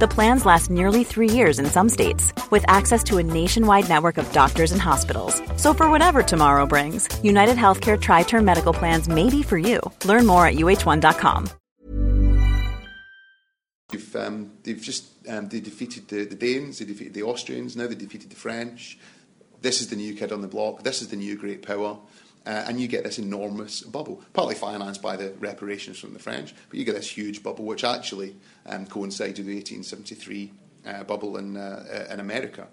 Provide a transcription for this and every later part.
The plans last nearly three years in some states, with access to a nationwide network of doctors and hospitals. So, for whatever tomorrow brings, United Healthcare Tri Term Medical Plans may be for you. Learn more at uh1.com. They've, um, they've just um, they defeated the, the Danes, they defeated the Austrians, now they defeated the French. This is the new kid on the block. This is the new great power. Uh, and you get this enormous bubble, partly financed by the reparations from the French, but you get this huge bubble, which actually um, coincided with the 1873 uh, bubble in, uh, in America.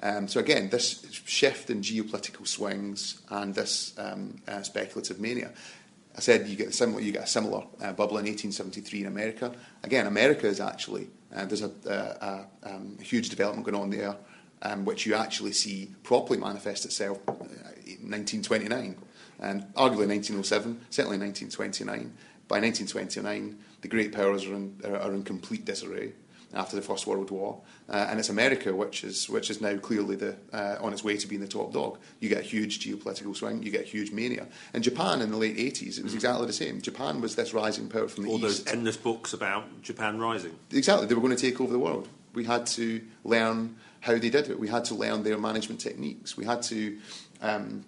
Um, so again, this shift in geopolitical swings and this um, uh, speculative mania. I said you get a similar, you get a similar uh, bubble in 1873 in America. Again, America is actually uh, there's a, a, a um, huge development going on there, um, which you actually see properly manifest itself in 1929 and arguably 1907, certainly 1929. By 1929, the great powers are in, are in complete disarray after the First World War, uh, and it's America which is which is now clearly the uh, on its way to being the top dog. You get a huge geopolitical swing, you get a huge mania. In Japan in the late 80s, it was exactly the same. Japan was this rising power from the All east. those endless books about Japan rising. Exactly, they were going to take over the world. We had to learn how they did it. We had to learn their management techniques. We had to um,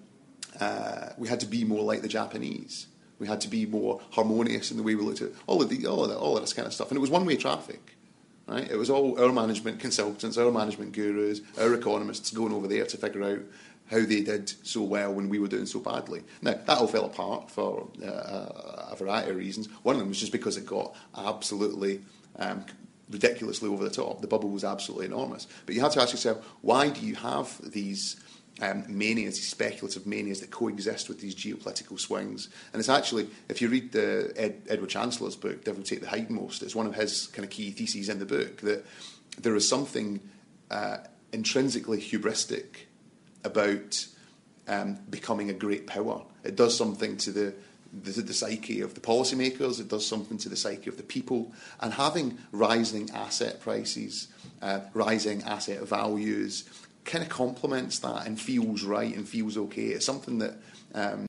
uh, we had to be more like the Japanese. We had to be more harmonious in the way we looked at all of the all of, that, all of this kind of stuff. And it was one way traffic. Right? It was all our management consultants, our management gurus, our economists going over there to figure out how they did so well when we were doing so badly. Now, that all fell apart for uh, a variety of reasons. One of them was just because it got absolutely um, ridiculously over the top. The bubble was absolutely enormous. But you have to ask yourself, why do you have these um, manias, these speculative manias that coexist with these geopolitical swings. And it's actually, if you read the Ed, Edward Chancellor's book, Devil Take the Hindmost, it's one of his kind of key theses in the book that there is something uh, intrinsically hubristic about um, becoming a great power. It does something to the the, the, psyche of the policymakers, it does something to the psyche of the people, and having rising asset prices, uh, rising asset values, kind of complements that and feels right and feels okay. It's something that um,